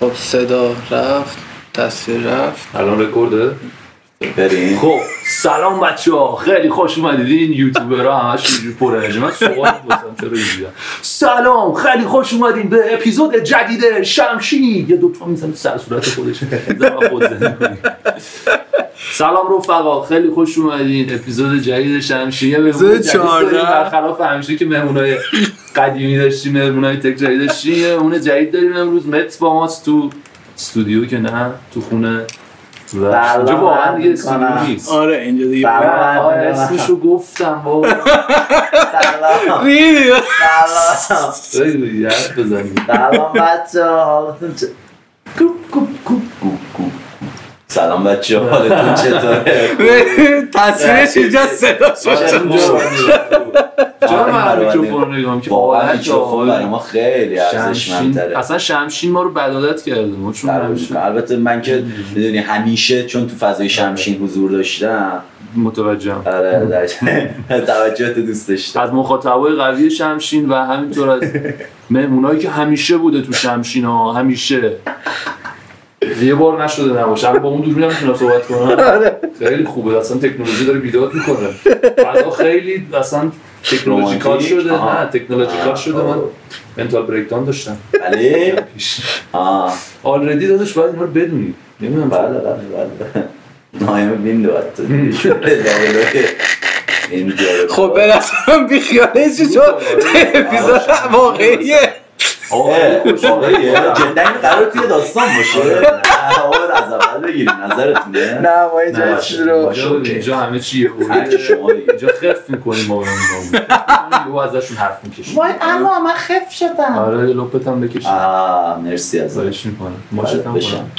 خب صدا رفت تصویر رفت. الان رکورده بریم. خب سلام بچه ها خیلی خوش اومدید. این یوتیوبر ها همش اینجوری پر انرژی. من سوال سلام خیلی خوش اومدین به اپیزود جدید شمشین یه دوتا می‌زنه سر صورت خودش. سلام رفقا. خیلی خوش اومدین اپیزود جدید مهمون اپیزود جدید داریم. 14. برخلاف همیشه که مهمونای قدیمی داشتیم مهمونای تک جدید داشتیم. یه مهمون جدید داریم امروز. مت با ماست تو استودیو که نه تو خونه. و اینجا واقعا دیگه استودیو. نیست. آره اینجا دیگه سلام. آه، اسمشو گفتم بابا. سلام ریدی؟ سلام بزنیم. سلام بچه حالتون چه کوپ کوپ کوپ کوپ کوپ. سلام بچه حالتون چطوره؟ تصویرش اینجا صدا چرا من میکروفون رو نگاه که واقعا میکروفون برای ما خیلی ارزشمندتره. اصلا شمشین ما رو بدادت کرده ما چون البته من که می‌دونی همیشه چون تو فضای شمشین حضور داشتم. متوجهم. آره توجهت دوست داشتم. از مخاطبای قوی شمشین و همینطور از مهمونایی که همیشه بوده تو شمشین ها همیشه. یه بار نشده نباشه. با اون دوربین هم می‌تونم صحبت کنم. خیلی خوبه. اصلا تکنولوژی داره بیداد می‌کنه. فضا خیلی اصلا تکنولوژیکال؟ شده؟ آها. نه تکنولوژیکال آه. شده. من منتال بریکدان داشتم. بله. آه. آلردی داداش باید اینا رو بدونی. نمی‌دونم. بله بله بله. نایم ویندو خب به نظرم بی خیاله چی چون اپیزود واقعیه. آقا؟ جدا این قرار توی داستان باشه. نه آقا از اول بگیریم. نظرتونه نه ما اینجا چیزی رو. اینجا همه چیه هر کی شما. اینجا خف می‌کنیم ما رو ازشون حرف می‌کشیم. وای اما من خف شدم. آره لپت هم بکش آه مرسی از زایش می‌کنه ماچت هم کنم.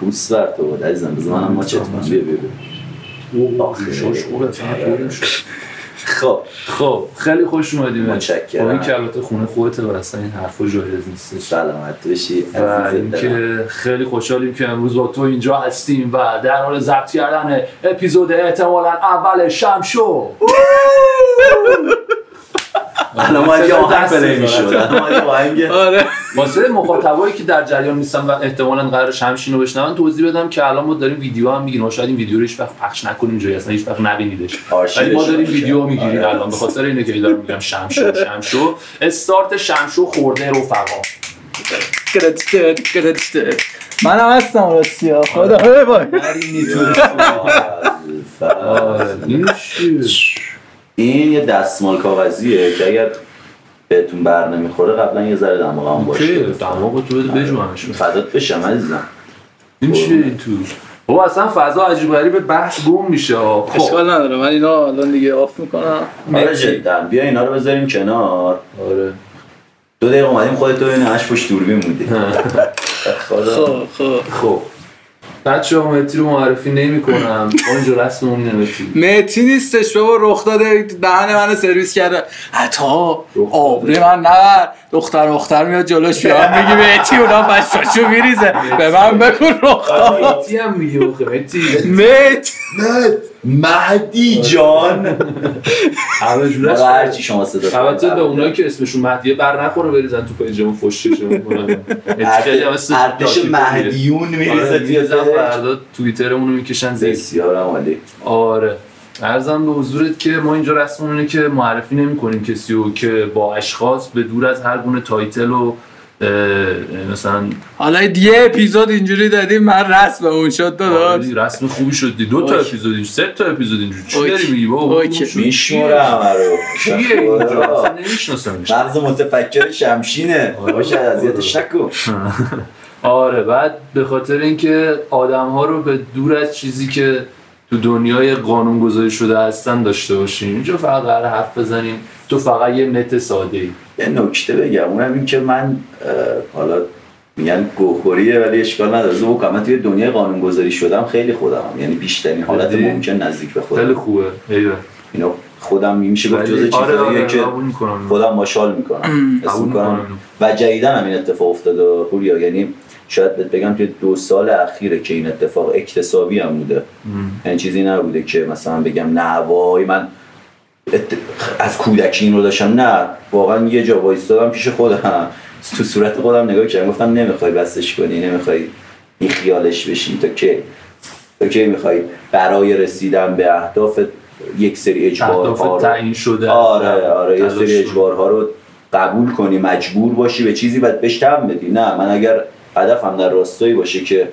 بوس بر تو بود عزیزم بذار منم ماچت کنم. بیا بیا بیا. آخه. شاش خوبه. خب خب خیلی خوش اومدیم متشکرم. این که البته خونه خودته و اصلا این حرفا جایز نیستش سلامت باشی و. اینکه خیلی خوشحالیم که امروز با تو اینجا هستیم و در حال ضبط کردن اپیزود احتمالا اول شمشو الان باید یه آهنگ پلی. می‌شد. الان باید یه آهنگ آره. واسه مخاطبایی که در جریان نیستن و احتمالاً قرار شمشین رو بشنون توضیح بدم که الان ما داریم ویدیو هم می‌گیریم. شاید این ویدیو رو هیچ وقت پخش نکنیم جایی اصلا هیچ وقت نبینیدش ولی ما داریم. ویدیو می‌گیریم آره. الان. به خاطر اینه که دارم میگم شمشو شمشو. استارت شمشو خورده رفقا. من هم هستم راستی. ها خدا ببای آره. این یه دستمال کاغذیه که اگر بهتون بر نمی‌خوره قبلا یه ذره دماغم باشه. اوکی دماغ تو بده بجوانش فدات بشم عزیزم. این چیه این تو؟ بابا اصلا فضا عجیب غریب بحث گم میشه. خب. اشکال نداره من اینا الان دیگه آف می‌کنم. آره. جدا. بیا اینا رو بذاریم کنار. آره. دو دقیقه اومدیم خودت تو این همش پشت دوربین بودی خدا خب خب. خب. بچه ها مهتی رو معرفی نمی کنم اونجا رسممون اینه مهتی مهتی نیستش بابا رخ داده دهن منو سرویس کرده. حتی آبری من نبر. دختر دختر میاد جلوش بیاد میگی مهتی اونا بچاشو میریزه. به من بگو رخ داد مهتی هم میگه مهتی. مهتی. مهدی جان. همه جورش حالا هرچی شما صدا البته به اونایی که اسمشون مهدیه بر نخوره بریزن تو پیجمون کنن ارتش مهدیون میریزه آره دلش. فردا توییترمون رو می‌کشن زیر. بسیار عالی. آره. ارزم به حضورت که ما اینجا رسممون اینه که معرفی نمی کنیم کسی رو که با اشخاص به دور از هر گونه تایتل و مثلا حالا یه اپیزود اینجوری دادیم من رسم اون شد داداش. آره، رسم خوبی شد دی. دو تا. اپیزود سه تا اپیزود اینجا چی. داری میگی بابا؟ همه رو. کیه اینجا؟ اصلا نمیشناسمش. مغز متفکر شمشینه. باشه اذیتش نکن. آره بعد به خاطر اینکه آدم ها رو به دور از چیزی که تو دنیای قانون گذاری شده هستن داشته باشیم اینجا فقط قرار حرف بزنیم. تو فقط یه نت ساده ای یه نکته بگم. اونم این که من حالا میگن گوخوریه ولی اشکال نداره. زو بکنم من توی دنیای قانونگذاری شدم خیلی خودم یعنی بیشترین حالت؟ ممکن نزدیک به خیلی خودم خوبه. ایوه. اینو خودم میشه گفت جز ولی آره چیزاییه آره که خودم باشال می‌کنم. حس می‌کنم و جدیدن هم این اتفاق افتاده پوریا یعنی شاید بهت بگم که دو سال اخیره که این اتفاق اکتسابی هم بوده. یعنی چیزی نبوده که مثلا بگم نه وای من ات- از کودکی این رو داشتم. نه واقعا یه جا وایستادم پیش خودم. تو صورت خودم نگاه کردم گفتم نمی‌خوای بسش کنی نمی‌خوای این خیالش بشی تا کی تا کی می‌خوای برای رسیدن به اهداف یک سری اجبارها رو تعیین شده آره آره. یه سری. اجبارها رو قبول کنی مجبور باشی به چیزی بعد بهش تم بدی. نه من اگر هدفم در راستایی باشه که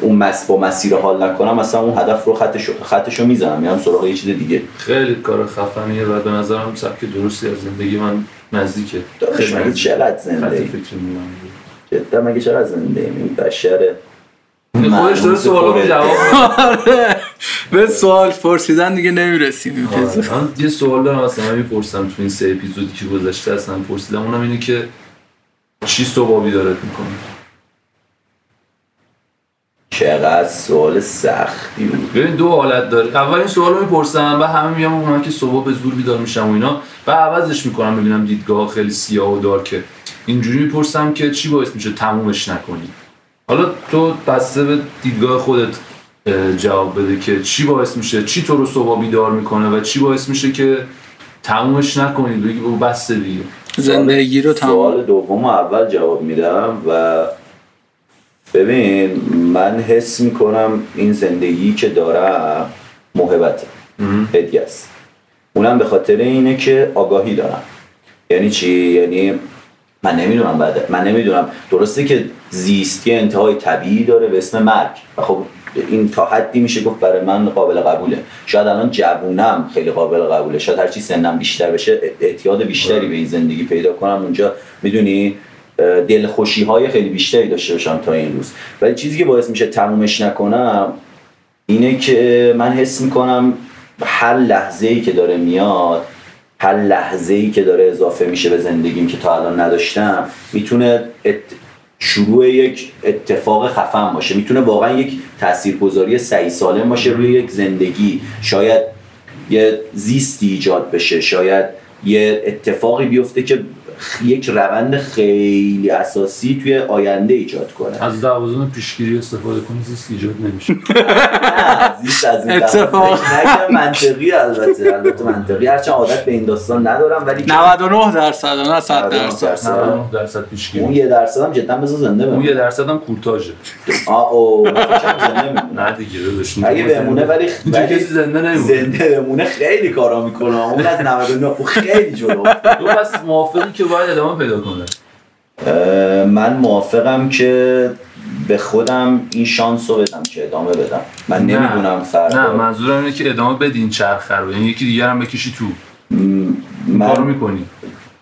اون مس با مسیر حال نکنم مثلا اون هدف رو خطش خطشو می‌زنم. میرم سراغ یه چیز دیگه. خیلی کار خفنیه و به نظرم سبک درستی از زندگی من نزدیکه. خیلی مگه. چقدر زنده ای؟ فکر می‌کنم. جدا مگه چقدر زنده ای؟ این بشر خودش داره سپره. جواب. آره. به سوال پرسیدن دیگه نمی‌رسیم آره. من یه سوال دارم اصلا می‌پرسم تو این سه اپیزودی که گذشته اصلا پرسیدم. اونم اینه که چی صبح بیدارت می‌کنه چقدر سوال سختی بود. ببین دو حالت داره. اول این سوال رو می‌پرسم و همه میگم من که صبح به زور بیدار میشم و اینا. و عوضش می‌کنم ببینم دیدگاه خیلی سیاه و دارکه. اینجوری می‌پرسم که چی باعث میشه تمومش نکنی؟ حالا تو بسته به دیدگاه خودت جواب بده که چی باعث میشه چی تو رو صبح بیدار می‌کنه و چی باعث میشه که تمومش نکنی؟ بگی بابا بسته دیگه. زندگی رو تمام سوال دوم اول جواب میدم و ببین من حس می‌کنم این زندگی که دارم محبته. هدیه است اونم به خاطر اینه که آگاهی دارم. یعنی چی؟ یعنی من نمی‌دونم بعد من نمی‌دونم. درسته که زیست یه انتهای طبیعی داره به اسم مرگ. و خب این تا حدی میشه گفت برای من قابل قبوله. شاید الان جوونم خیلی قابل قبوله. شاید هرچی سنم بیشتر بشه اعتیاد بیشتری به این زندگی پیدا کنم. اونجا می‌دونی دل خوشی های خیلی بیشتری داشته باشم تا این روز. ولی چیزی که باعث میشه تمومش نکنم اینه که من حس می‌کنم هر لحظه ای که داره میاد هر لحظه ای که داره اضافه میشه به زندگیم که تا الان نداشتم می‌تونه ات... شروع یک اتفاق خفن باشه. می‌تونه واقعا یک تاثیرگذاری سعی سالم باشه روی یک زندگی. شاید یه زیستی ایجاد بشه شاید یه اتفاقی بیفته که یک روند خیلی اساسی توی آینده ایجاد کنه. از دوازن پیشگیری استفاده کنی زیست ایجاد نمیشه. زیست از این. منطقی البته البته منطقی. هرچند عادت به این داستان ندارم ولی 99 درصد نه 100 99 درصد. درصد. 99 درصد پیشگیری. اون یه درصد هم جدا بذار زنده اون یه درصد هم کورتاژه. آه او نه دیگه اگه بمونه ولی کسی زنده نمیمونه. زنده بمونه خیلی کارا می‌کنه اون از 99 اون خیلی جلو تو پس موافقی که باید ادامه پیدا کنه. من موافقم که به خودم این شانس رو بدم که ادامه بدم. من نه. نمی‌دونم فردا. نه منظورم اینه که ادامه بدین چرخه رو. یعنی یکی دیگر هم بکشی تو. کارو من می‌کنی.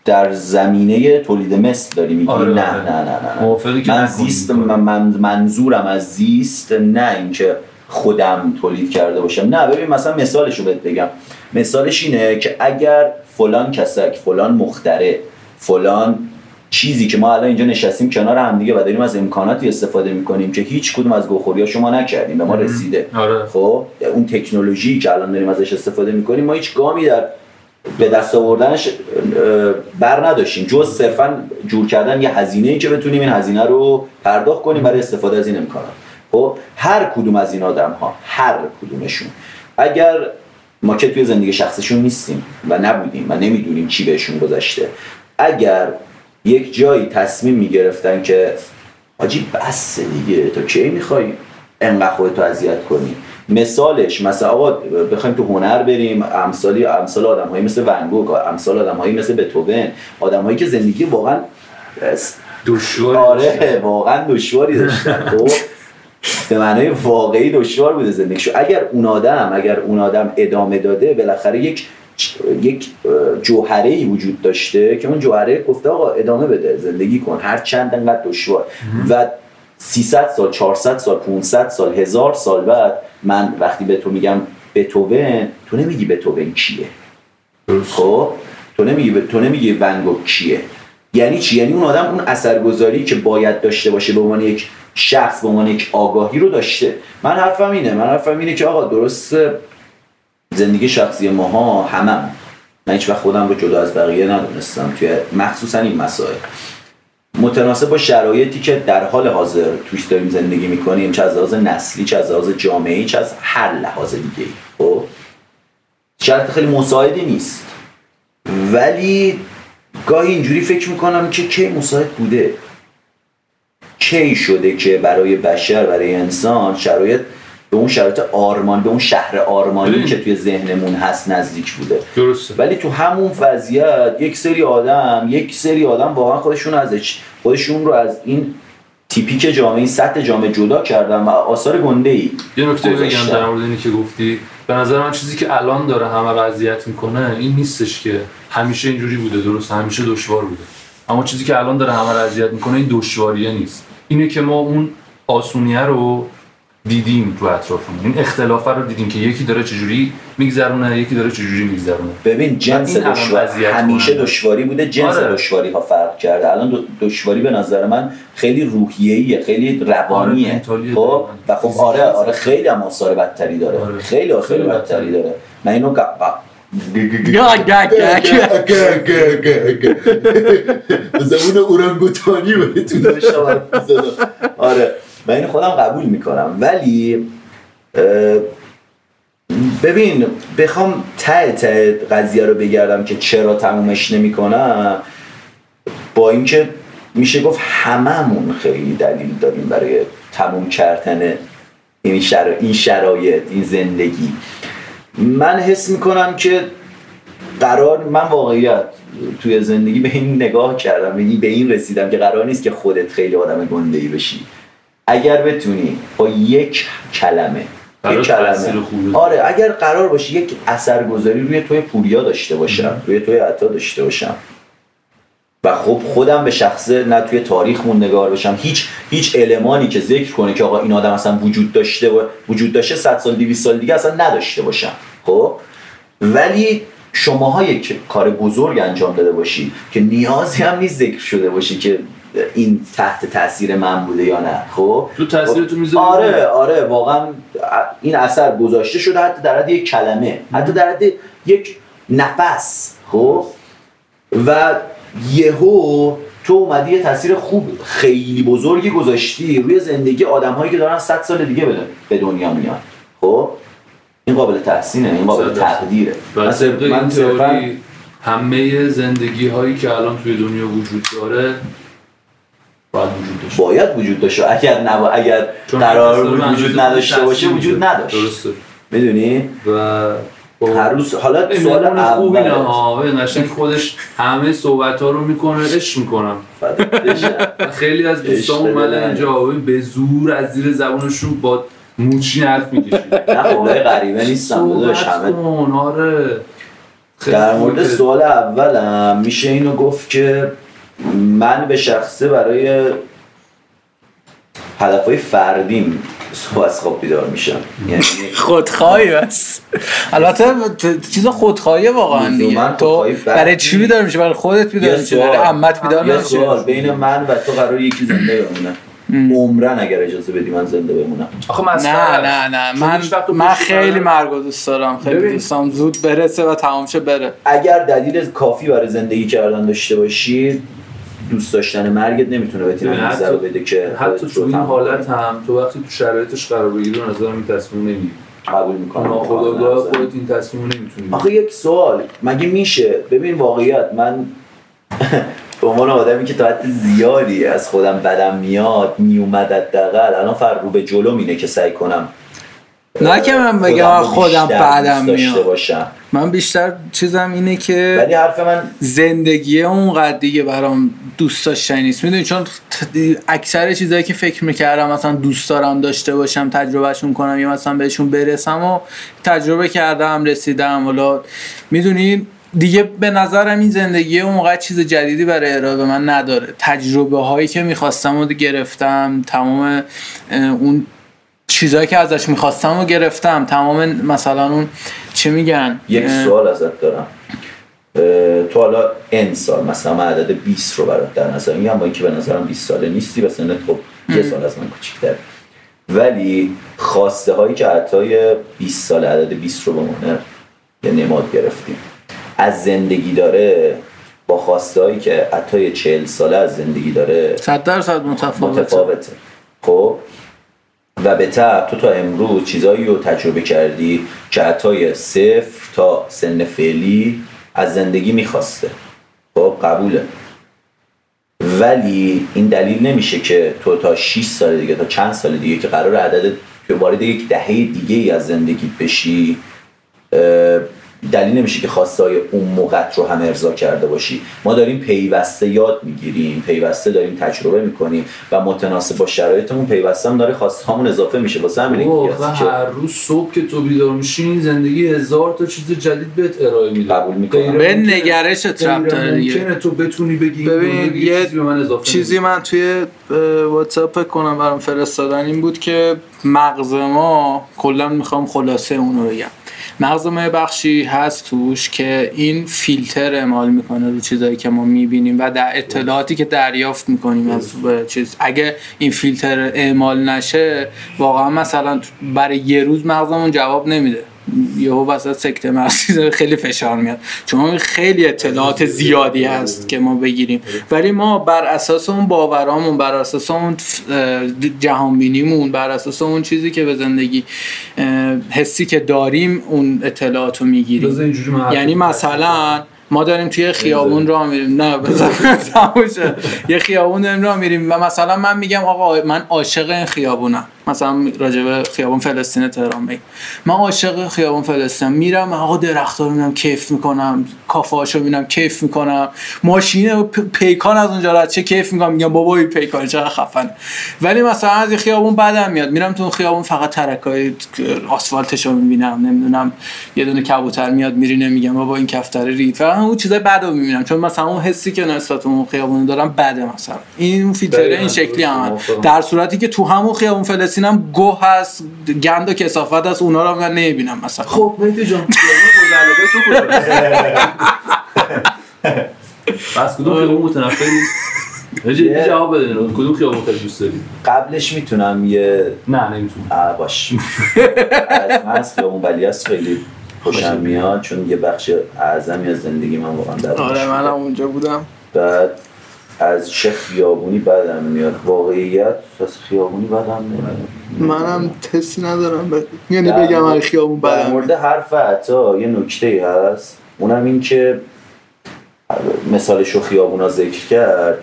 در زمینه تولید مثل داری میگی. آره، نه, آره. نه نه نه نه. که من زیست کارو. من من- منظورم از زیست نه اینکه خودم تولید کرده باشم. نه ببین مثلا مثالش رو بهت بگم. مثالش اینه که اگر فلان کسک فلان مختره فلان چیزی که ما الان اینجا نشستیم کنار هم دیگه و داریم از امکاناتی استفاده می‌کنیم که هیچ کدوم از گوخوری شما نکردیم به ما رسیده. آره. خب اون تکنولوژی که الان داریم ازش استفاده می‌کنیم ما هیچ گامی در به دست آوردنش بر نداشتیم. جز صرفا جور کردن یه هزینه ای که بتونیم این هزینه رو پرداخت کنیم برای استفاده از این امکانات. خب هر کدوم از این آدم ها هر کدومشون اگر ما که توی زندگی شخصشون نیستیم و نبودیم و نمی‌دونیم چی بهشون گذشته اگر یک جایی تصمیم می‌گرفتن که آجی بس دیگه تو کی می‌خوای انقدر خودتو اذیت کنی؟ مثالش مثلا آقا بخوایم تو هنر بریم امثالی امثال آدم‌هایی مثل ونگوک امثال آدم‌هایی مثل بتوون آدم‌هایی که زندگی واقعا دشوار آره واقعا دشواری داشتن. خب به معنای واقعی دشوار بوده زندگیشو. اگر اون آدم اگر اون آدم ادامه داده بالاخره یک یک جوهره ای وجود داشته که اون جوهره گفته آقا ادامه بده زندگی کن هر چند انقدر دشوار. و 300 سال 400 سال 500 سال هزار سال بعد من وقتی به تو میگم بتوون تو نمیگی بتوون کیه؟ خب؟ تو نمیگی تو نمیگی ونگوک کیه؟ یعنی چی؟ یعنی اون آدم اون اثرگذاری که باید داشته باشه به عنوان یک شخص به عنوان یک آگاهی رو داشته. من حرفم اینه من حرفم اینه که آقا درست زندگی شخصی ماها همم من هیچ وقت خودم رو جدا از بقیه ندونستم توی مخصوصا این مسائل. متناسب با شرایطی که در حال حاضر توش داریم زندگی می‌کنیم چه از لحاظ نسلی چه از لحاظ جامعی چه از هر لحاظ دیگه خب؟ شرط خیلی مساعدی نیست. ولی گاهی اینجوری فکر می‌کنم که کی مساعد بوده؟ کی شده که برای بشر برای انسان شرایط به اون شرایط آرمان به اون شهر آرمانی. که توی ذهنمون هست نزدیک بوده. درسته. ولی تو همون وضعیت یک سری آدم یک سری آدم واقعا خودشون از خودشون رو از این تیپیک جامعه این سطح جامعه جدا کردن و آثار گنده ای یه نکته بگم. در مورد اینی که گفتی. به نظر من چیزی که الان داره همه رو اذیت می‌کنه این نیستش که همیشه اینجوری بوده درست؟ همیشه دشوار بوده. اما چیزی که الان داره همه رو اذیت می‌کنه این دشواریه نیست. اینه که ما اون آسونیه رو دیدیم تو اطرافمون. این اختلافه رو دیدیم که یکی داره چجوری میگذرونه یکی داره چجوری میگذرونه. ببین جنس این الان دشوار وضعیت همیشه. دشواری بوده جنس آره. دشواری ها فرق کرده. الان دشواری به نظر من خیلی روحیه‌ایه خیلی روانیه. آره، خب. و خب آره آره خیلی هم آثار بدتری داره. آره. خیلی آثار خیلی بدتری. داره. من اینو زبون اورانگوتانی بهتون داشتم. حرف می‌زدم. آره. من اینو خودم قبول می‌کنم. ولی ببین بخوام ته ته قضیه رو بگردم که چرا تمومش نمی‌کنم با اینکه میشه گفت هممون خیلی دلیل داریم برای تموم کردن این, شرا... این شرایط این زندگی. من حس می‌کنم که قرار من واقعیت توی زندگی به این نگاه کردم به این رسیدم که قرار نیست که خودت خیلی آدم گنده ای بشی. اگر بتونی با یک کلمه یک کلمه. آره اگر قرار باشه یک اثرگذاری روی توی پوریا داشته باشم روی توی عطا داشته باشم. و خب خودم به شخصه نه توی تاریخ موندگار بشم هیچ هیچ المانی که ذکر کنه که آقا این آدم اصلا وجود داشته و وجود داشته 100 سال 200 سال دیگه اصلا نداشته باشم. خب؟ ولی شماها یک کار بزرگ انجام داده باشی که نیازی هم نیست ذکر شده باشی که این تحت تاثیر من بوده یا نه خب؟ تو تاثیرتو می‌ذاری آره آره واقعا این اثر گذاشته شده حتی در حد یک کلمه حتی در حد یک نفس خب؟ و یهو تو اومدی یه تاثیر خوب خیلی بزرگی گذاشتی روی زندگی آدم هایی که دارن 100 سال دیگه به- دنیا میان خب؟ این قابل تحسینه این قابل. تقدیره. من همه زندگی هایی که الان توی دنیا وجود داره باید وجود داشته باید وجود اگر نبا اگر قرار بود وجود نداشته باشه وجود. نداشت. درسته. می‌دونی؟ و هر روز حالا سوال مهمون خوب اینه اول ها ببین قشنگ خودش همه صحبت ها رو می‌کنه عشق می‌کنم. خیلی از دوستان اومدن دلن. اینجا به زور از زیر زبونشون با موچی حرف می‌کشید. نه خب غریبه نیستم داداش همه آره. در مورد سوال اولم میشه اینو گفت که من به شخصه برای هدفهای فردیم صبح از خواب بیدار میشم. یعنی خودخواهی بس. البته چیز خودخواهی واقعا دیگه. تو برای چی بیدار میشه برای خودت بیدار میشه. برای عمت بیدار یه نمیشه سوال بین من و تو قرار یکی زنده بمونه عمرن اگر اجازه بدی من زنده بمونم. آخه مسخره نه. نه نه. من من خیلی مرگ دوست دارم. خیلی ببین. دوستم زود برسه و تمام شه بره. اگر دلیل کافی برای زندگی کردن داشته باشی دوست داشتن مرگت نمی‌تونه ببین، انگیزه حتی- رو بده که حتی تو این حالت. هم تو وقتی تو شرایطش قرار بگیری به نظرم این تصمیم نمی‌گیری. قبول می‌کنم. ناخودآگاه خودت این تصمیم نمی‌تونی آخه یک سوال مگه میشه؟ ببین واقعیت من به عنوان آدمی که تا حد زیادی از خودم بدم میاد میومد حداقل الان فرق رو به جلو اینه که سعی کنم نه که من بگم رو خودم بعدم میاد باشم. من بیشتر چیزم اینه که ولی حرف من زندگی اونقدر دیگه برام دوست داشتنی نیست. می‌دونی چون اکثر چیزایی که فکر می‌کردم مثلا دوست دارم داشته باشم تجربهشون کنم یا مثلا بهشون برسم و تجربه کردم رسیدم. حالا می‌دونی دیگه به نظرم این زندگی اون موقع چیز جدیدی برای ارائه به من نداره. تجربه هایی که می‌خواستم و گرفتم تمام اون چیزهایی که ازش می‌خواستم و گرفتم. تمام مثلا اون چه میگن؟ یک سوال ازت دارم. تو حالا ان سال مثلا من عدد 20 رو برات در نظر میگم با اینکه به نظرم 20 ساله نیستی و سنت خب یه سال از من کوچیک‌تر ولی خواسته هایی که عطای 20 سال عدد 20 رو بمونه یه نماد گرفتیم. از زندگی داره با خواسته هایی که عطای 40 ساله از زندگی داره صد درصد متفاوته. متفاوته. خب؟ و به طب تو تا امروز چیزایی رو تجربه کردی که عطای صفر تا سن فعلی از زندگی می‌خواسته. خب قبوله. ولی این دلیل نمیشه که تو تا 6 سال دیگه تا چند سال دیگه که قرار عدد که وارد یک دهه دیگه ای از زندگیت بشی دلیل نمیشه که خواستای اون موقع رو هم ارضا کرده باشی ما داریم پیوسته یاد می‌گیریم پیوسته داریم تجربه می‌کنیم و متناسب با شرایطمون پیوسته هم داره خواستهامون اضافه میشه واسه آخه هر روز صبح که تو بیدار میشی این زندگی هزار تا چیز جدید بهت ارائه میده قبول می‌کنم. به دیگه. ممکنه تو بتونی بگی ببین، یه چیزی به من اضافه چیزی. من توی واتساپ کنم برام فرستادن این بود که مغز ما کلا می‌خوام خلاصه اونو بگم مغز بخشی هست توش که این فیلتر اعمال می‌کنه رو چیزایی که ما می‌بینیم و در اطلاعاتی که دریافت می‌کنیم از چیز. اگه این فیلتر اعمال نشه واقعا مثلا برای یه روز مغزمون جواب نمیده. یهو وسط سکته مغزی خیلی فشار میاد. چون خیلی اطلاعات زیادی هست که ما بگیریم. ولی ما بر اساس اون باورامون بر اساس اون جهانبینیمون بر اساس اون چیزی که به زندگی حسی که داریم اون اطلاعات رو می‌گیریم یعنی. مثلا ما داریم توی خیابون راه میریم. نه. یه خیابون داریم راه میریم. و مثلا من میگم آقا من عاشق این خیابونم. مثلا راجع به خیابون فلسطین تهران بگیم من عاشق خیابون فلسطین. میرم آقا درخت‌ها رو می‌بینم کیف می‌کنم کافه‌هاشو می‌بینم کیف می‌کنم. ماشین پیکان از اونجا رد چه کیف می‌کنم. میگم بابا این پیکان چقدر خفن ولی مثلا از این خیابون بدم میاد. میرم تو خیابون فقط ترکای آسفالتش رو می‌بینم. نمی‌دونم یه دونه کبوتر میاد میرینه میگم بابا این کفتر رید. فقط اون چیزای بد رو می‌بینم. چون مثلا اون حسی که نسبت اون خیابون دارم بده مثلا. این فیلتره دقیقاً، این شکلی هم. در صورتی که تو همون خیابون فلسطین هم گوه هست گند و کسافت هست اونا رو من نمی‌بینم مثلا. خب مهدی جان تو کجاست؟ بس کدوم خیابون متنفری جدی یه- جواب بده اینو. کدوم خیابون خیلی دوست داری؟ قبلش می‌تونم یه نه نمی‌تونم. آه باش. از من از خیابون ولیعصر خیلی خوشم میاد چون یه بخش اعظمی از زندگی من واقعا در آره منم اونجا بودم. بعد از چه خیابونی بدم میاد؟ واقعیت از خیابونی بدم نمیاد. منم تسی ندارم ب... یعنی در بگم از خیابون در بدم. مورد حرف عطا یه نکته ای هست. اونم این که مثالش رو خیابونا ذکر کرد.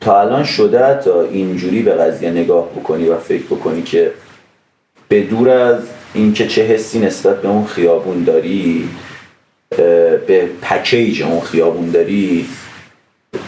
تا الان شده تا اینجوری به قضیه نگاه بکنی و فکر بکنی که به دور از اینکه چه حسی نسبت به اون خیابون داری به پکیج اون خیابون داری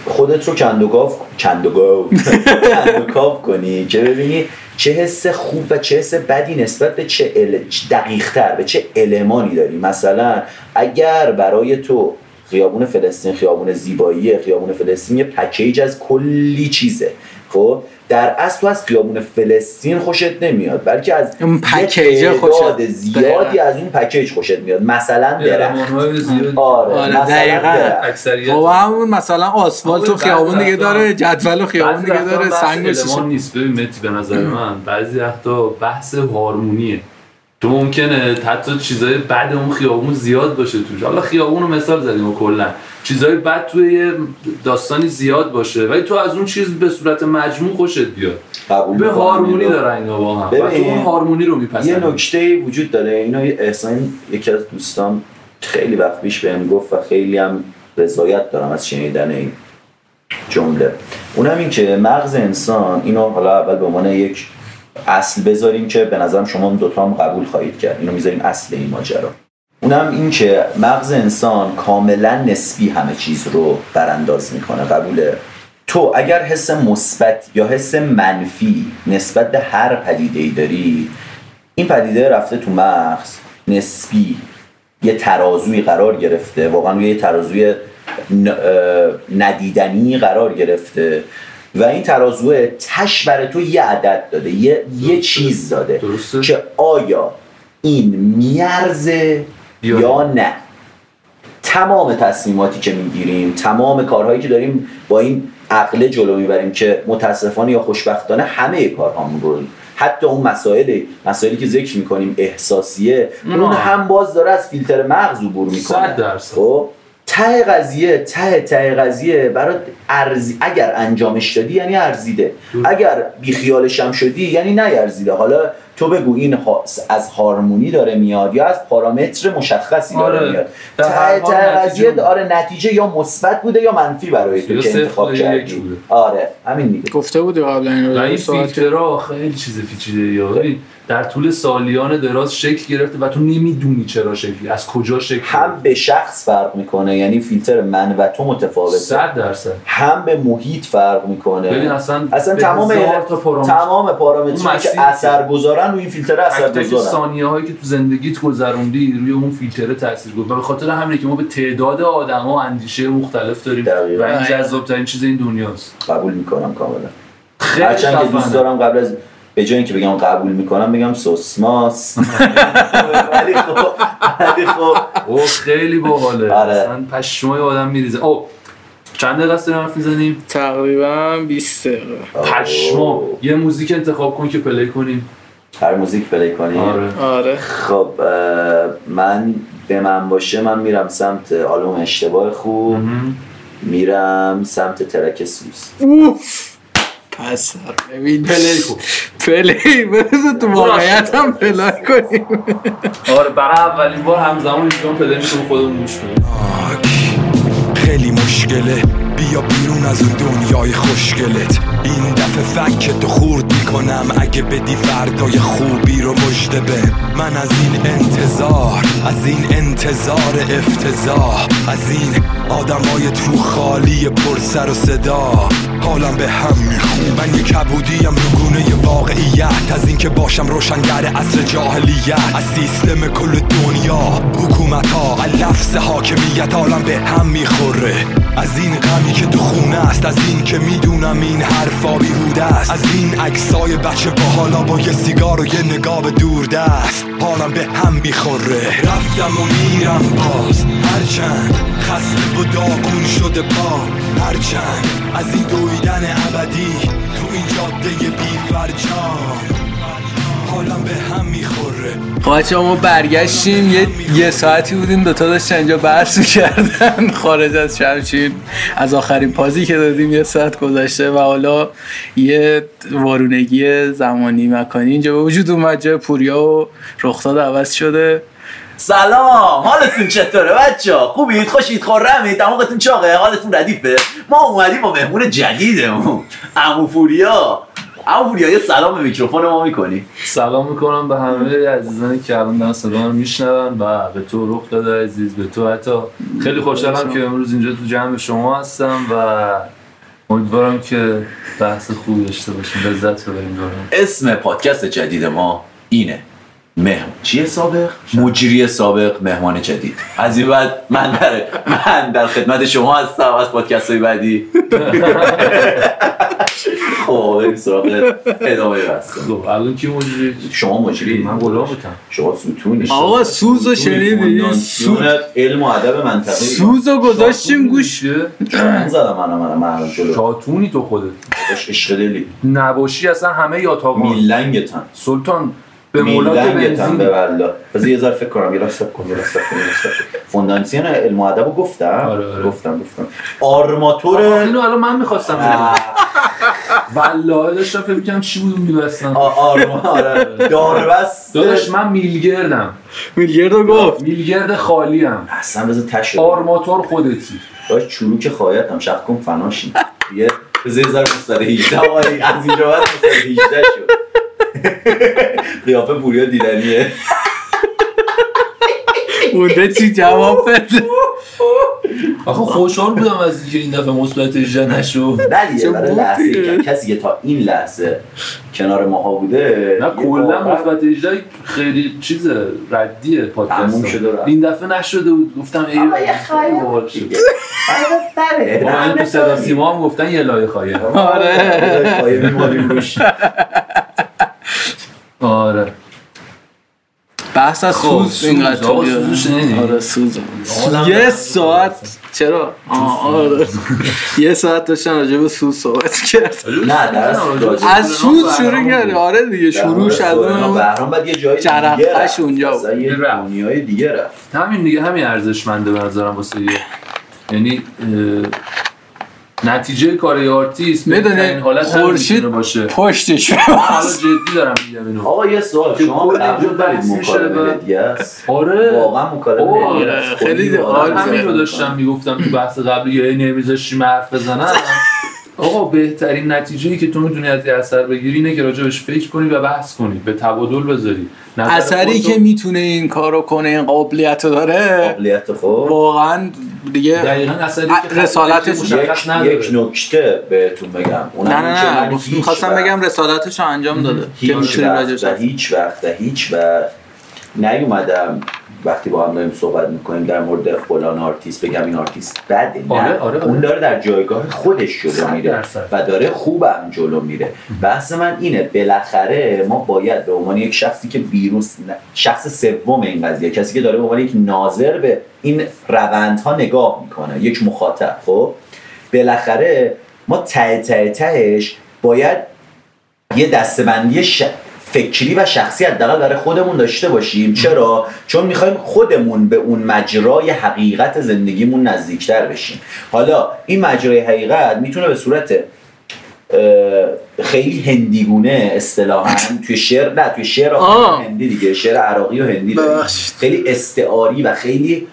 خودت رو کندوگاف کندوگاف کندوگاف کنی. که ببینی؟ چه حس خوب و چه حس بدی نسبت به چه ال... دقیق تر به چه المانی داری. مثلا اگر برای تو خیابون فلسطین خیابون زیباییه خیابون فلسطین یه پکیج از کلی چیزه. خب در اصل تو از خیابون فلسطین خوشت نمیاد بلکه از اون یه پکیج تعداد خوشت- زیادی. از اون پکیج خوشت میاد. مثلا درخت. زیاد آره, آره، مثلا بابا همون مثلا آسفالت و بعضی خیابون دیگه وقتا- داره جدول و خیابون دیگه داره بحث سنگ نیست. ببین متی به نظر من بعضی وقتا بحث هارمونیه. تو ممکنه حتی چیزای بد اون خیابون زیاد باشه توش. حالا خیابون رو مثال زدیم و کلا. چیزای بد توی یه داستانی زیاد باشه. ولی تو از اون چیز به صورت مجموع خوشت بیاد. به هارمونی. داره اینا با هم و تو اون هارمونی رو یه میپسندی نکته وجود داره. اینو یه احسان یکی از دوستان خیلی وقت پیش بهم گفت و خیلی هم رضایت دارم از شنیدن این جمله. اونم این که مغز انسان اینو حالا اول به عنوان یک اصل بذاریم که به نظرم شما دوتا هم قبول خواهید کرد. اینو می‌ذاریم اصل این ماجرا. اونم این که مغز انسان کاملا نسبی همه چیز رو برانداز می‌کنه قبوله تو اگر حس مثبت یا حس منفی نسبت به هر پدیده ای داری این پدیده رفته تو مغز نسبی یه ترازوی قرار گرفته واقعا روی یه ترازوی ندیدنی قرار گرفته و این ترازو تش برای تو یه عدد داده یه, یه. چیز داده درسته. که آیا این میارزه یا یا نه. تمام تصمیماتی که می‌گیریم تمام کارهایی که داریم با این عقله جلو می‌بریم که متاسفانه یا خوشبختانه همه کارهامون رو حتی اون مسائل مسائلی که ذکر می‌کنیم احساسیه. اون هم باز داره از فیلتر مغز عبور می‌کنه. صد درصد. خب؟ ته قضیه ته ته قضیه برای ارزی اگر انجامش دادی یعنی ارزیده. اگر بیخیالش هم شدی یعنی نیارزیده. حالا تو بگو این ها- از هارمونی داره میاد یا از پارامتر مشخصی داره آره. میاد در هر ته حال ته نتیجه قضیه. آره نتیجه یا مثبت بوده یا منفی برای تو که انتخاب کردی. آره همین دیگه گفته بودی قبلا این فیلترها خیلی چیز پیچیده در طول سالیان دراز شکل گرفته و تو نمی‌دونی چرا شکلی. از کجا شکل هم به شخص فرق می‌کنه یعنی فیلتر من و تو متفاوته. صد درصد. هم به محیط فرق می‌کنه. ببین اصلا اصلا تمام پارامتر. تمام پارامترهایی که اثر گذارن روی این فیلتر اثر گذارن ثانیه هایی که تو زندگیت گذروندی روی اون فیلتر تاثیر گذار. و به خاطر همینه که ما به تعداد آدما اندیشه مختلف داریم دقیقاً. و این جذاب ترین چیز این دنیاست. قبول می‌کنم کاملا. خیلی دوست. دارم قبل از به جای اینکه بگم قبول می‌کنم بگم سوسماس ولی خب ولی خب. اوه خیلی باحاله. آره. اصلا پشمای آدم میریزه. او چند دقیقه است داریم حرف می‌زنیم؟ تقریبا 20 دقیقه. پشما یه موزیک انتخاب کن که play کنیم. هر موزیک play کنیم. آره. آره. خب من به من باشه من میرم سمت آلبوم اشتباه خوب. میرم سمت track سوز. اوف! پس ببین. play کن play. بذار تو واقعیت هم play کنیم. آره برای اولین بار همزمان اینجا play خودمون گوش کنیم. خیلی مشکله. بیا بیرون از اون دنیای خوشگلت. این دفعه فکتو خرد می‌کنم. اگه بدی فردای خوبی رو مژده به من. از این انتظار از این انتظار افتضاح. از این آدمای تو خالی پر سر و صدا. حالم به هم میخون من یه کبودیم رو گونه واقعیت. از اینکه باشم روشنگر اصر جاهلیت. از سیستم کل دنیا حکومت ها لفظ حاکمیت. حالم به هم می‌خوره. از این غمی که تو خونه است. از این که می‌دونم این حرفا بیهوده است. از این عکسای بچه با حالا با یه سیگار و یه نگاه به دور دست. حالم به هم می‌خوره. رفتم و میرم باز هرچند خسته و داغون شده پا هرچند از این دویدن ابدی تو این جاده بی فرجام. حالم به هم می‌خوره. بچه ما برگشتیم. یه, یه ساعتی بودیم دوتا داشتن اینجا بحث می‌کردن. خارج از شمشیر. از آخرین پازی که دادیم یه ساعت گذشته و حالا یه وارونگی زمانی مکانی اینجا به وجود اومد. جای پوریا و رخداد عوض شده. سلام. حالتون چطوره بچه خوبید؟ خوشید؟ خورمید؟ دماغتون چاقه؟ حالتون ردیفه؟ ما اومدیم با مهمون جدیدمون. عمو پوریا. عمو پوریا یه سلام به میکروفون ما می‌کنی؟ سلام می‌کنم به همه عزیزانی که الان دارن صدا رو میشنون و به تو رخ داده عزیز به تو حتی. خیلی خوشحالم که امروز اینجا تو جمع شما هستم و امیدوارم که بحث خوبی داشته باشیم. لذت ببریم دارم اسم پادکست جدید ما اینه. مهمان چیه سابق؟ مجری سابق مهمان جدید. از این بعد من در من در خدمت شما هستم. از پادکست های بعدی. خب بریم سراغ ادامه بحث. خب الان کی مجری شما مجری من غلامتم شما ستونی آقا سوز و شنیدی؟ سوز علم و ادب منطقه سوز و گذاشتیم گوش. زدم من من من شاتونی تو خودت. عشق دلی. نباشی اصلا همه یاتاقان میلنگتن. سلطان به مولا که میلنگتن به بنزین والله بذار یه ذره فکر کنم. یه راست کن یه راست کن یه راست کن فوندانسیون علم و ادب رو گفتم. آره، آره. گفتم گفتم. آرماتور اینو الان من می‌خواستم والله داشتم فکر می‌کنم چی بود میبستن آه، آرما آره. داربست. داداش من میلگردم. میلگردو گفت. میلگرد خالیم اصلا بذار تش آرماتور خودتی. داشت چروک خواهیت هم شخ کن فناشی یه بذار یه ذره مستر 18 آقای از اینجا بعد مستر 18 شد. قیافه پوریا دیدنیه مونده چی جواب بده آخه خوشحال بودم از اینکه این دفعه مثبت 18 نشو نه دیگه برای لحظه کسی که تا این لحظه کنار ماها بوده نه کلا مثبت 18 خیلی چیز ردیه پادکست شده. این دفعه نشده بود گفتم ای اما یه خیلی باحال شد. دیگه. بره. با این تو صدا سیما هم گفتن یه لایه خواهی آره. پایه می‌مالیم روش. آره. بحث از خب، سوز. اینقدر شنیدی؟ آره سوز یه ساعت. چرا؟ آره. یه ساعت داشتن راجع به سوز صحبت کرد نه از سوز شروع کرد آره دیگه شروعش از سورنا اون بهرام بعد یه جای جرقه‌ش دیگه رفت. اونجا یه. دنیای دیگه رفت. همین دیگه همین ارزشمنده به نظرم واسه یه یعنی نتیجه کار یه آرتیست هم خورشید می‌تونه باشه. پشتش حالا جدی دارم میگم اینو. آقا یه سوال. شما قبول دارید مکالمه هدیه‌ست؟ آره. واقعا مکالمه. خیلی آره، واقعا همین رو داشتم می‌گفتم تو بحث قبلی یه نمیذاشتیم حرف بزنم. آقا بهترین نتیجه که تو می‌تونی از یه اثر بگیری اینه که راجبش فکر کنی و بحث کنی. به تبادل بذاری. اثری خودتو- که می‌تونه این کارو کنه این قابلیت رو داره قابلیت خوب. واقعا دیگه دقیقا رسالتش یک, نداره. یک نکته بهتون بگم اونم نه نه نه می‌خواستم بگم رسالتش رو انجام داده که هیچ وقت هیچ وقت هیچ وقت نیومدم وقتی با هم داریم صحبت می‌کنیم در مورد فلان آرتیست بگم این آرتیست بده نه آره، آره، آره. اون داره در جایگاه خودش جلو میره. و داره خوبم جلو میره بحث من اینه بالاخره ما باید به عنوان یک شخصی که بیرون شخص سوم این قضیه کسی که داره به عنوان یک ناظر به این روندها نگاه می‌کنه یک مخاطب خب بالاخره ما ته ته تهش باید یه دستبندی ش... فکری و شخصی حداقل برای خودمون داشته باشیم. چرا؟ چون می‌خوایم خودمون به اون مجرای حقیقت زندگیمون نزدیکتر بشیم. حالا این مجرای حقیقت می‌تونه به صورت خیلی هندیگونه اصطلاحا توی شعر نه توی شعر. هندی دیگه شعر عراقی و هندی. خیلی استعاری و خیلی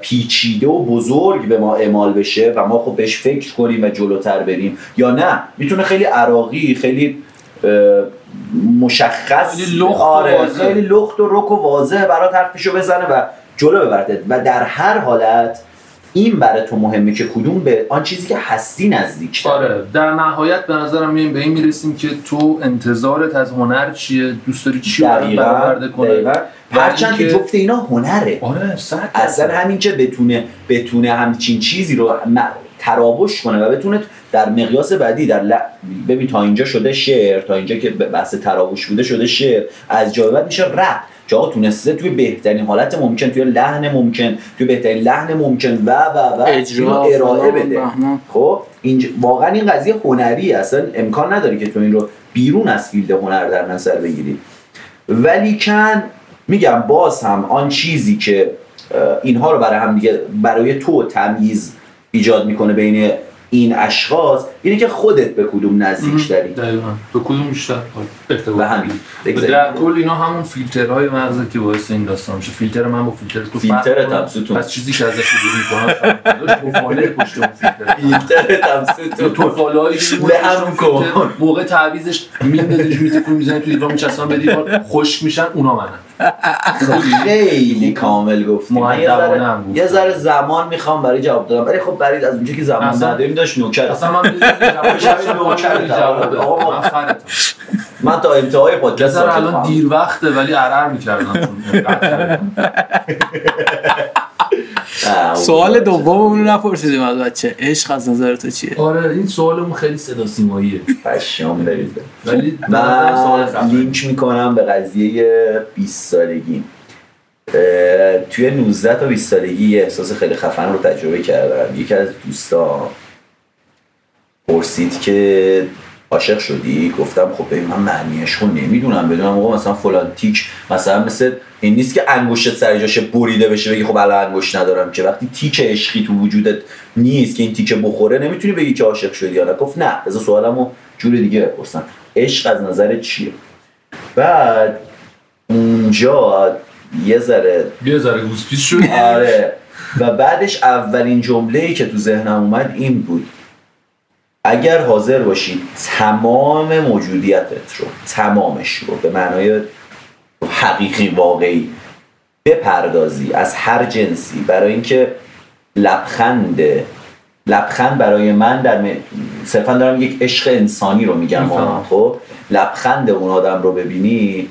پیچیده و بزرگ به ما اعمال بشه و ما خب بهش فکر کنیم و جلوتر بریم. یا نه؟ می‌تونه خیلی عراقی خیلی مشخص. خیلی لخت و آره. خیلی لخت و رک و واضح برات حرفشو بزنه و جلو ببرده و در هر حالت این برای تو مهمه که کدوم به آن چیزی که هستی نزدیک آره در نهایت به نظرم میایم به این می‌رسیم که تو انتظارت از هنر چیه؟ دوست داری چی برآورده کنه؟ هرچند که جفت اینا هنره. آره اصلا. همین که بتونه بتونه همچین چیزی رو تراوش کنه و بتونه در مقیاس بعدی در ل... ببین تا اینجا شده شعر تا اینجا که بحث تراوش بوده شده شعر از جای بعد میشه رپ. که تونسته توی بهترین حالت ممکن توی لحن ممکن توی بهترین لحن ممکن و و و اجرا، ارائه بده. خب؟ اینج... واقعا این قضیه هنری اصلا امکان نداره که تو این رو بیرون از field هنر در نظر بگیری. ولیکن میگم باز هم آن چیزی که اینها رو برای هم دیگه برای تو تمیز ایجاد می‌کنه بین این اشخاص اینه که خودت به کدوم نزدیک داری دقیقاً به کدوم بیشتر آره. و همین. در کل اینا همون فیلترهای مغزه که باعث این داستان میشه فیلتر من با فیلتر تو کنم. هم ستون. از چیزی که ازش می‌کنم داشت توفاله پشت اون فیلتر فیلترت هم ستون. توفاله هایی که اون کن. فیلتر، موقع تعویزش میندازیش میتکون می‌زنی تو دیوار میچسبن به دیوار خشک میشن اونا منم خیلی کامل گفتی. من یه ذره زمان می‌خوام برای جواب دادم ولی خب برای از اونجا که زمان نداریم داشت نوکر. اصلا من من تا انتهای پادکست الان. دیر وقته ولی عرر می‌کردم. سوال دوممون رو نپرسیدیم از بچه. عشق از نظر تو چیه؟ آره این سوالمون خیلی صدا سیماییه پشمام بریزه ولی من. لینک می‌کنم به قضیه 20 سالگی. توی 19 تا 20 سالگی یه احساس خیلی خفن رو تجربه کردم. یکی از دوستان پرسید که عاشق شدی؟ گفتم خب ببین من معنیش رو نمی‌دونم. بدونم آقا مثلا فلان تیک مثلا مثل این نیست که انگشتت سر جاش بریده بشه بگی خب الان انگشت ندارم که. وقتی تیک عشقی تو وجودت نیست که این تیکه بخوره نمی‌تونی بگی که عاشق شدی یا نه. گفت نه. بذار سوالمو جور دیگه بپرسم. عشق از نظر چیه؟ بعد اونجا یه ذره یه ذره گوسپیس شد. آره. و بعدش اولین جمله که تو ذهنم اومد این بود. اگر حاضر باشی تمام موجودیتت رو تمامش رو به معنای حقیقی واقعی بپردازی از هر جنسی. برای اینکه لبخند لبخند برای من در م... صرفا دارم یک عشق انسانی رو میگم. خب لبخند اون آدم رو ببینی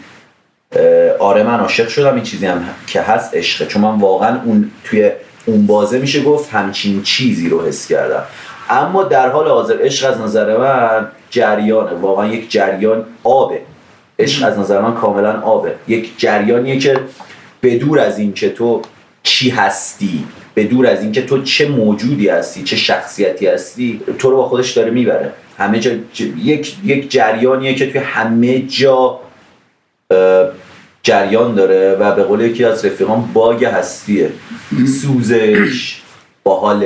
آره من عاشق شدم این چیزی هم که هست عشقه. چون من واقعا اون توی اون بازه میشه گفت همچین چیزی رو حس کردم. اما در حال حاضر عشق از نظر من جریانه. واقعا یک جریان آبه. عشق از نظر من کاملا آبه. یک جریانیه که بدور از این که تو چی هستی به دور از اینکه تو چه موجودی هستی چه شخصیتی هستی تو رو با خودش داره می‌بره. همه جا ج- یک یک جریانیه که توی همه جا جریان داره و به قول یکی از رفیقان باگ هستیه. سوزش باحال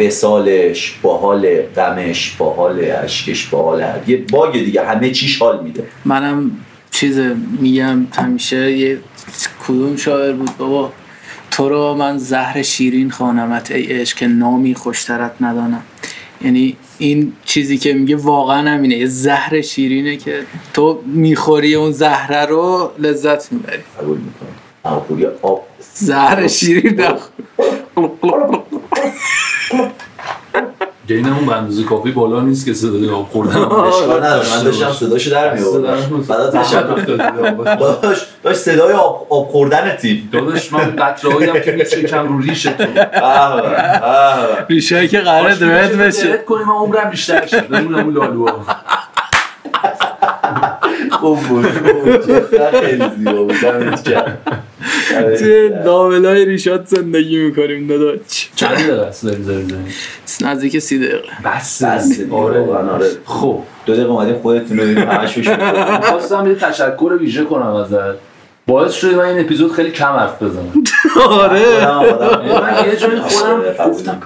وسالش باحال غمش باحال اشکش باحال یه باگ دیگه همه چیش حال میده. منم چیز میگم همیشه یه کدوم شاعر بود بابا تو رو من زهر شیرین خانمت ای عشق که نامی خوشترت ندانم. یعنی این چیزی که میگه واقعا همینه یه زهر شیرینه که تو می‌خوری اون زهره رو لذت می‌بری. قبول می‌کنم. پوری آب. زهر شیرین نخور گین اون به اندازه کافی بالا نیست که صدای آب خوردن اشکال نداره من داشتم صداشو در میآوردم. بعد تشکر داشت داشت صدای آب آب خوردن تیم. داداش من قطره هایم که میچکم رو ریش تو. ریشه که قراره درد بشه. درد کنیم من عمرم بیشتر شد. بمونم اون لالوها خوب بود. خیلی زیبا بود. توی گرم. دامنای ریشات زندگی می‌کنیم داداش. چند دقیقه است؟ داری زنی نزدیک سی دقیقه. بس. بس. آره. آره. خب. دو دقیقه اومدیم خودتون رو همش. خواستم یه تشکر ویژه کنم ازت. باعث شده من این اپیزود خیلی کم حرف بزنم. آره. من یه جایی خودم گفتم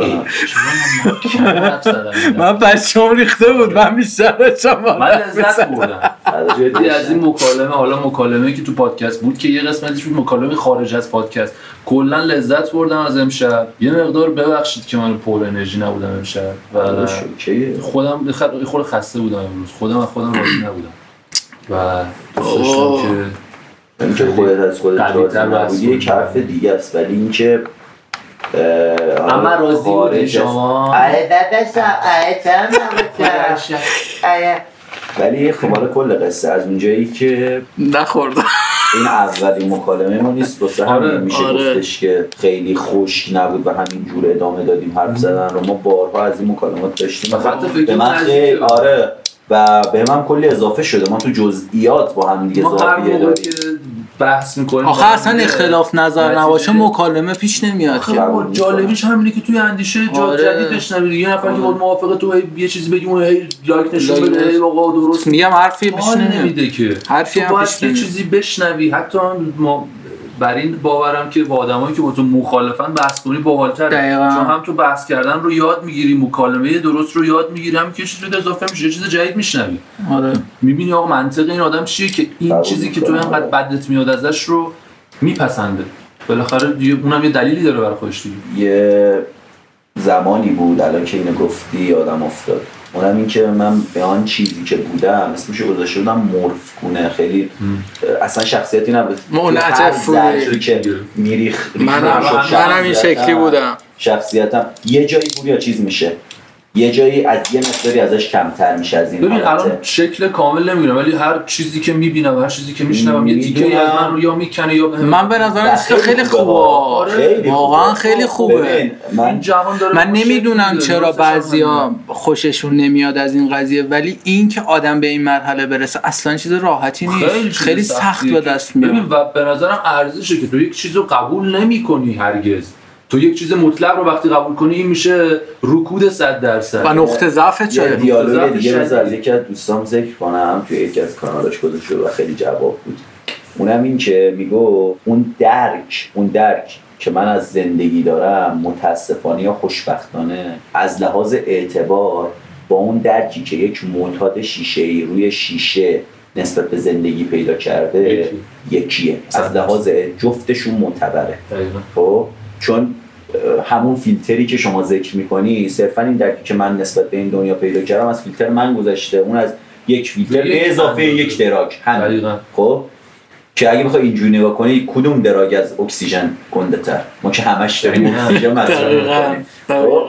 من بچه‌م ریخته بود من بیشتر داشتم من لذت بردم. بعد جدی از این مکالمه حالا مکالمه که تو پادکست بود که یه قسمتش بود مکالمه خارج از پادکست. کلا لذت بردم از امشب. یه مقدار ببخشید که من پر انرژی نبودم امشب و اوکیه. خودم خود خسته بودم امروز. خودم از خودم راضی نبودم. و دوست داشتم. که اینکه خودت از خودت راضی نبودی یک. حرف دیگه است. ولی اینکه اما راضی بودی شما. آره داداشم آره چم آره. ولی خب حالا کل قصه از اونجایی که نخوردم این اولین مکالمه ما نیست واسه آره، همین میشه آره. گفتش که خیلی خوش نبود و همین جور ادامه دادیم حرف زدن رو. ما بارها از این مکالمات داشتیم. به من کنم خیلی. آره. و به هم کلی اضافه شده. ما تو جزئیات با هم دیگه زاویه داریم. بحث می‌کنیم. آخه اصلا اختلاف نظر نباشه مکالمه پیش نمیاد آخه که. بابا جالبیش همینه که توی اندیشه جا آره. جدید یه نفر که آره. با موافقه تو یه چیزی بگی اون هی لایک نشون لایک بده هی آقا درست. میگم حرفی پیش نمیده که. حرفی هم پیش یه. چیزی بشنوی. حتی ما بر این باورم که با آدمایی که با تو مخالفن بحث کنی باحال‌تره. چون هم تو بحث کردن رو یاد می‌گیری مکالمه درست رو یاد می‌گیری هم که چیزی اضافه میشه چیز جدید میشنوی. آره. می‌بینی آقا منطق این آدم چیه که این چیزی که تو. انقدر بدت میاد ازش رو میپسنده. بالاخره دیگه اونم یه دلیلی داره برای خودش دیگه. یه زمانی بود الان که اینو گفتی یادم افتاد. اونم این که من به آن چیزی که بودم اسمشو گذاشته بودم مورف کنه خیلی اصلا شخصیتی نبود. بودی. ظرفی که میریخ منم منم این شکلی بودم. شخصیتم. یه جایی پوریا چیز میشه. یه جایی از یه مقداری ازش کمتر میشه از این ببین. الان شکل کامل نمی‌گیرم ولی هر چیزی که می‌بینم هر چیزی که میشنوم یه تیکه می‌دونم. از من رو یا می‌کنه یا من به نظرم نه، چیز خیلی خوبه آره، خیلی واقعا خوبه. خیلی خوبه من جهان داره من نمی‌دونم. چرا بعضیا. خوششون نمیاد از این قضیه ولی این که آدم به این مرحله برسه اصلا چیز راحتی نیست خیلی, سخت به دست ببین میاد و به نظرم ارزشه که تو یک چیز رو قبول نمی کنی هرگز تو یک چیز مطلق رو وقتی قبول کنی این میشه رکود صد درصد. و نقطه ضعفت یه چه دیالوگ ضعف دیگه. بذار از یکی از دوستام ذکر کنم توی یکی از کانالاش گذاشته و خیلی جواب بود. اونم این که میگو اون درک اون درک که من از زندگی دارم متاسفانه یا خوشبختانه از لحاظ اعتبار با اون درکی که یک معتاد شیشه ای روی شیشه نسبت به زندگی پیدا کرده یکیه. از لحاظ جفتشون معتبره. خب؟ چون همون فیلتری که شما ذکر می‌کنی صرفا این درکی که من نسبت به این دنیا پیدا کردم از فیلتر من گذشته اون از یک فیلتر به اضافه. یک دراگ همین. خب که اگه بخوای اینجوری نگاه کنی کدوم دراگ از اکسیژن گنده تر ما که همش داریم. اکسیژن مصرف. می‌کنیم خب.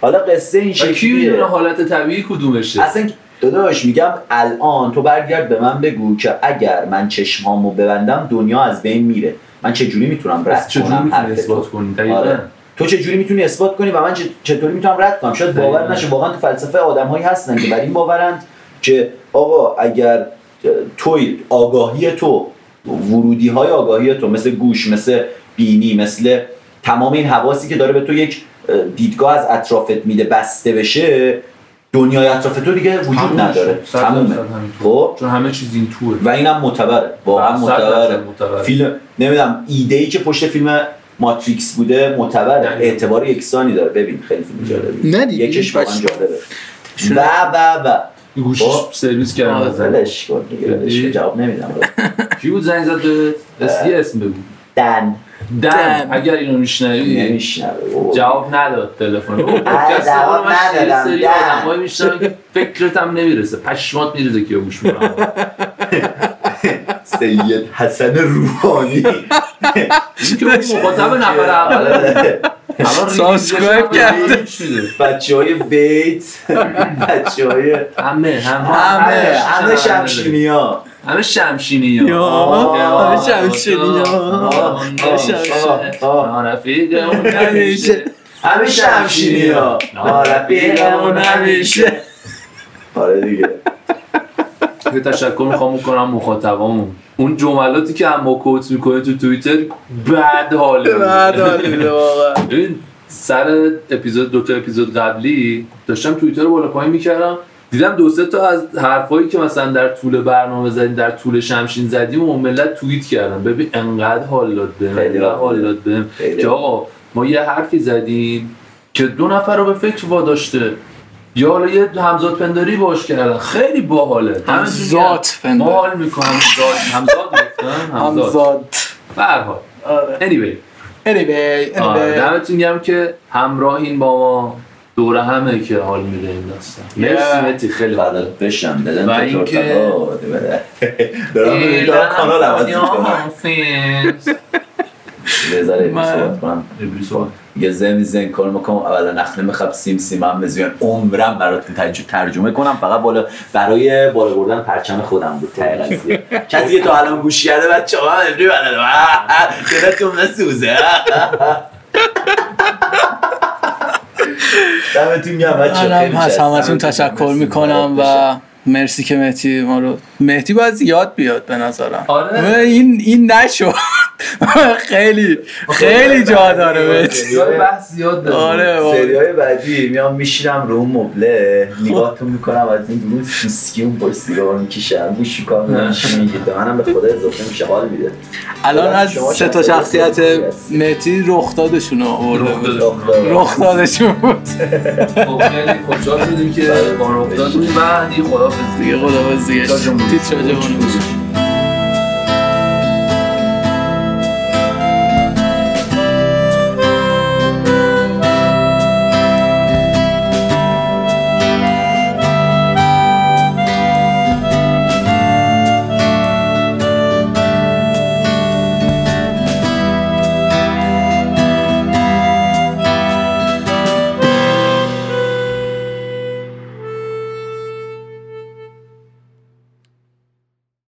حالا قصه این شکلیه حالت طبیعی کدومشه اصلا داداش میگم الان تو برگرد به من بگو که اگر من چشمامو ببندم دنیا از بین میره من چجوری می‌تونم پس رد چجوری کنم؟ اثبات کنی آره. تو چجوری می‌تونی اثبات کنی و من چه- چطوری می‌تونم رد کنم شاید باور. نشه واقعا تو فلسفه آدم هایی هستن که بر این باورند که آقا اگر توی آگاهی تو ورودی های آگاهی تو مثل گوش مثل بینی مثل تمام این حواسی که داره به تو یک اه، دیدگاه از اطرافت میده بسته بشه دنیای اطراف تو دیگه وجود نداره. تمومه. خب؟ چون همه چیز این توه و اینم معتبره. واقعا معتبره. معتبره. فیلم نمی‌دونم ایده ای که پشت فیلم ماتریکس بوده معتبر. اعتبار یکسانی داره. ببین خیلی فیلم جالبی نه. یکیش واقعا. جالبه. و و و. گوشش خب. سرویس کردم. ولش کن جواب نمیدم. کی بود زنگ زد اسم بگو؟ دن. دن دن. اگر اینو میشنوی نمیشنوه. جواب نداد تلفن. جواب ندادم. سری. آدمایی میشنم که فکرت هم نمی‌رسه. پشمات میریزه که گوش می‌کنم سید حسن روحانی. که اون مخاطب نفر اول. الان سابسکرایب کرده. بچه های بیت. بچه های همه. همه همه همه شمشینی ها همه شمشینی یا، ها همه شمشینی ها. همه شمشینی. رفیق اون همیشه. همه شمشینی ها. رفیقمون همیشه آره دیگه. یه تشکر می‌خوام بکنم مخاطبامون. اون جملاتی که هم ما کوت می‌کنه تو توییتر بد حاله. بعد حالیه واقعا. سر اپیزود دو تا اپیزود قبلی داشتم توییتر رو بالا پایین می‌کردم. دیدم دو سه تا از حرفایی که مثلا در طول برنامه زدیم در طول شمشین زدیم و ملت توییت کردن. ببین انقدر حال داد بهم انقدر حال داد. بهم. که آقا ما یه حرفی زدیم که دو نفر رو به فکر واداشته. یا حالا یه همزاد پنداری باش کردن. خیلی باحاله. همزاد پنداری. ما حال می‌کنم همزاد همزاد گفتم همزاد. همزاد. به هر حال. آره. Anyway. Anyway آره anyway دمتون گرم که همراهین با ما. دوره همه که حال میده این داستان. مرسی متی. خیلی بعد بشم دادن و اینکه-. دارم دارم کانال عوض بذاره کنم. یه زن زن کار می‌کنم. اولا نخله میخواب سیم سیم هم بزیان عمرم براتون ترج- ترجمه کنم. فقط بالا برای بالا بردن پرچم خودم بود. قضیه کسی که تا الان گوش کرده بچه ها امری بلده دلتون بسوزه. دمتون گرم بچه منم از همتون تشکر می‌کنم و مرسی که مهدی ما رو مهدی باید زیاد بیاد به نظرم. آره. این این نشد خیلی خیلی جا داره مهدی. بحث زیاد داره آره سری های بعدی میام میشینم رو اون مبله. نگاهتون می‌کنم از این دروز سوسکی اون پشت سیگار می‌کشم. گوش می‌کنم میگید به منم به خدا اضافه میشه. حال میده. الان از سه تا شخصیت شخصیت خودتون هستی. مهدی رخ دادشون رو آورده بود. رخ رخ دادشون بود. خب خیلی خوشحال بودیم که با رو افتاد و دیگه خدا دیگه خدا دیگه. تیتراژمون بود